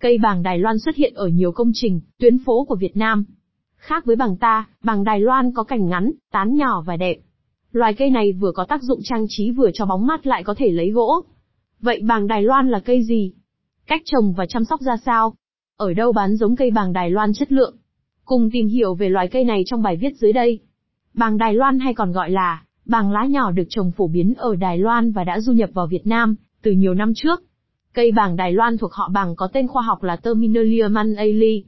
Cây bàng Đài Loan xuất hiện ở nhiều công trình, tuyến phố của Việt Nam. Khác với bàng ta, bàng Đài Loan có cành ngắn, tán nhỏ và đẹp. Loài cây này vừa có tác dụng trang trí vừa cho bóng mát lại có thể lấy gỗ. Vậy bàng Đài Loan là cây gì? Cách trồng và chăm sóc ra sao? Ở đâu bán giống cây bàng Đài Loan chất lượng? Cùng tìm hiểu về loài cây này trong bài viết dưới đây. Bàng Đài Loan hay còn gọi là bàng lá nhỏ được trồng phổ biến ở Đài Loan và đã du nhập vào Việt Nam từ nhiều năm trước. Cây bàng Đài Loan thuộc họ bàng có tên khoa học là Terminalia manali.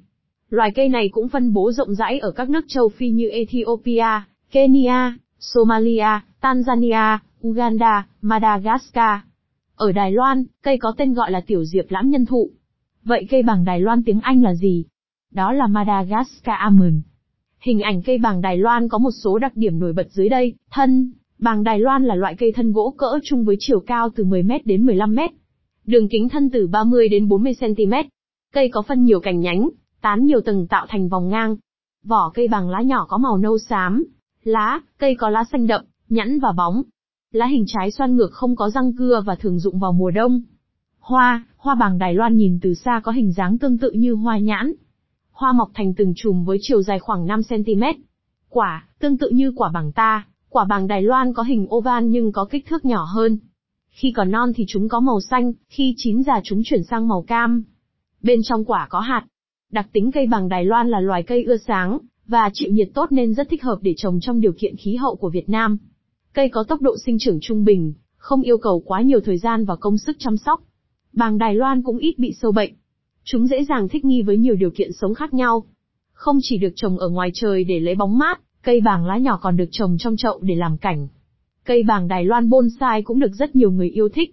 Loài cây này cũng phân bố rộng rãi ở các nước châu Phi như Ethiopia, Kenya, Somalia, Tanzania, Uganda, Madagascar. Ở Đài Loan, cây có tên gọi là tiểu diệp lãm nhân thụ. Vậy cây bàng Đài Loan tiếng Anh là gì? Đó là Madagascar almond. Hình ảnh cây bàng Đài Loan có một số đặc điểm nổi bật dưới đây. Thân, bàng Đài Loan là loại cây thân gỗ cỡ chung với chiều cao từ 10m đến 15m. Đường kính thân từ 30 đến 40cm. Cây có phân nhiều cành nhánh, tán nhiều tầng tạo thành vòng ngang. Vỏ cây bằng lá nhỏ có màu nâu xám. Lá, cây có lá xanh đậm, nhẵn và bóng. Lá hình trái xoan ngược không có răng cưa và thường dụng vào mùa đông. Hoa, hoa bàng Đài Loan nhìn từ xa có hình dáng tương tự như hoa nhãn. Hoa mọc thành từng chùm với chiều dài khoảng 5cm. Quả, tương tự như quả bàng ta, quả bàng Đài Loan có hình oval nhưng có kích thước nhỏ hơn. Khi còn non thì chúng có màu xanh, khi chín già chúng chuyển sang màu cam. Bên trong quả có hạt. Đặc tính cây bằng Đài Loan là loài cây ưa sáng, và chịu nhiệt tốt nên rất thích hợp để trồng trong điều kiện khí hậu của Việt Nam. Cây có tốc độ sinh trưởng trung bình, không yêu cầu quá nhiều thời gian và công sức chăm sóc. Bàng Đài Loan cũng ít bị sâu bệnh. Chúng dễ dàng thích nghi với nhiều điều kiện sống khác nhau. Không chỉ được trồng ở ngoài trời để lấy bóng mát, cây bàng lá nhỏ còn được trồng trong chậu để làm cảnh. Cây bàng Đài Loan bonsai cũng được rất nhiều người yêu thích.